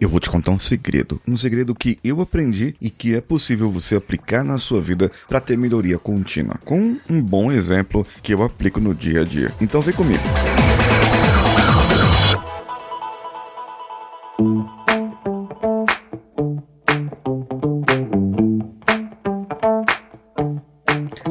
Eu vou te contar um segredo, um segredo que eu aprendi e que é possível você aplicar na sua vida para ter melhoria contínua, com um bom exemplo que eu aplico no dia a dia. Então vem comigo.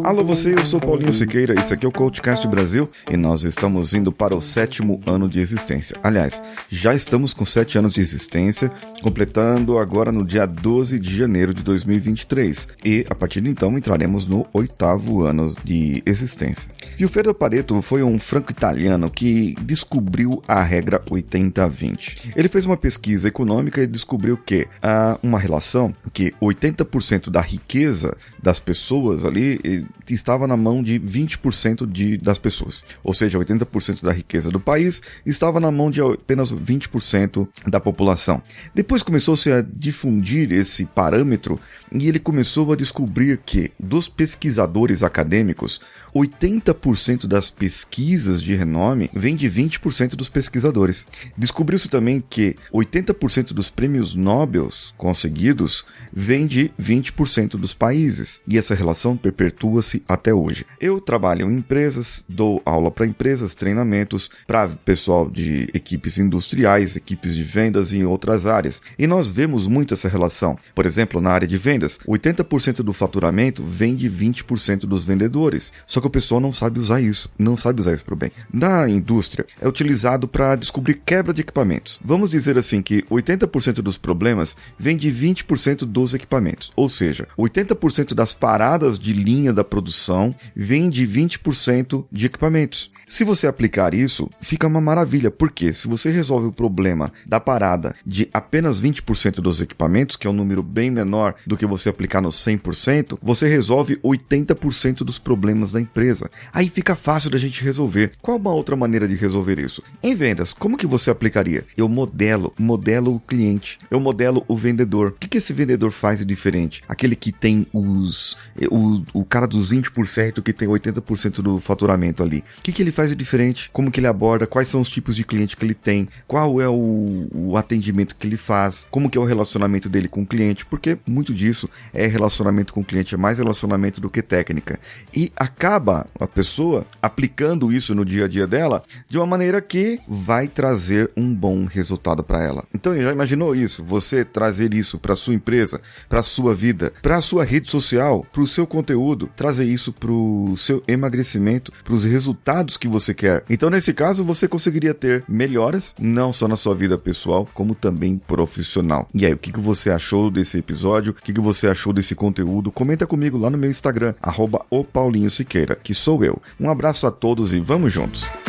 Alô você, eu sou Paulinho Siqueira, isso aqui é o Coachcast Brasil e nós estamos indo para o sétimo ano de existência. Aliás, já estamos com sete anos de existência, completando agora no dia 12 de janeiro de 2023 e a partir de então entraremos no oitavo ano de existência. Vilfredo Pareto foi um franco-italiano que descobriu a regra 80-20. Ele fez uma pesquisa econômica e descobriu que há uma relação que 80% da riqueza das pessoas ali estava na mão de 20% de, das pessoas. Ou seja, 80% da riqueza do país estava na mão de apenas 20% da população. Depois começou-se a difundir esse parâmetro e ele começou a descobrir que, dos pesquisadores acadêmicos, 80% das pesquisas de renome vem de 20% dos pesquisadores. Descobriu-se também que 80% dos prêmios Nobel conseguidos vem de 20% dos países, e essa relação perpetua-se até hoje. Eu trabalho em empresas, dou aula para empresas, treinamentos para pessoal de equipes industriais, equipes de vendas e em outras áreas. E nós vemos muito essa relação. Por exemplo, na área de vendas, 80% do faturamento vem de 20% dos vendedores. Só que o pessoal não sabe usar isso, não sabe usar isso para o bem. Na indústria, é utilizado para descobrir quebra de equipamentos. Vamos dizer assim que 80% dos problemas vem de 20% dos equipamentos. Ou seja, 80% das paradas de linha da produção vem de 20% de equipamentos. Se você aplicar isso, fica uma maravilha, porque se você resolve o problema da parada de apenas 20% dos equipamentos, que é um número bem menor do que você aplicar no 100%, você resolve 80% dos problemas da empresa. Aí fica fácil da gente resolver. Qual uma outra maneira de resolver isso? Em vendas, como que você aplicaria? Eu modelo, modelo o cliente, eu modelo o vendedor. O que, que esse vendedor faz de diferente? Aquele que tem os, o, o cara dos 20% que tem 80% do faturamento ali. O que, que ele faz de diferente? Como que ele aborda? Quais são os tipos de cliente que ele tem? Qual é o, o atendimento que ele faz? Como que é o relacionamento dele com o cliente? Porque muito disso é relacionamento com o cliente, é mais relacionamento do que técnica. E acaba a pessoa aplicando isso no dia a dia dela de uma maneira que vai trazer um bom resultado para ela. Então, já imaginou isso? Você trazer isso para sua empresa, para sua vida, para sua rede social, para o seu conteúdo, trazer isso para o seu emagrecimento, para os resultados que você quer. Então, nesse caso, você conseguiria ter melhoras, não só na sua vida pessoal, como também profissional. E aí, o que, que você achou desse episódio? O que, que você achou desse conteúdo? Comenta comigo lá no meu Instagram, arroba que sou eu. Um abraço a todos e vamos juntos!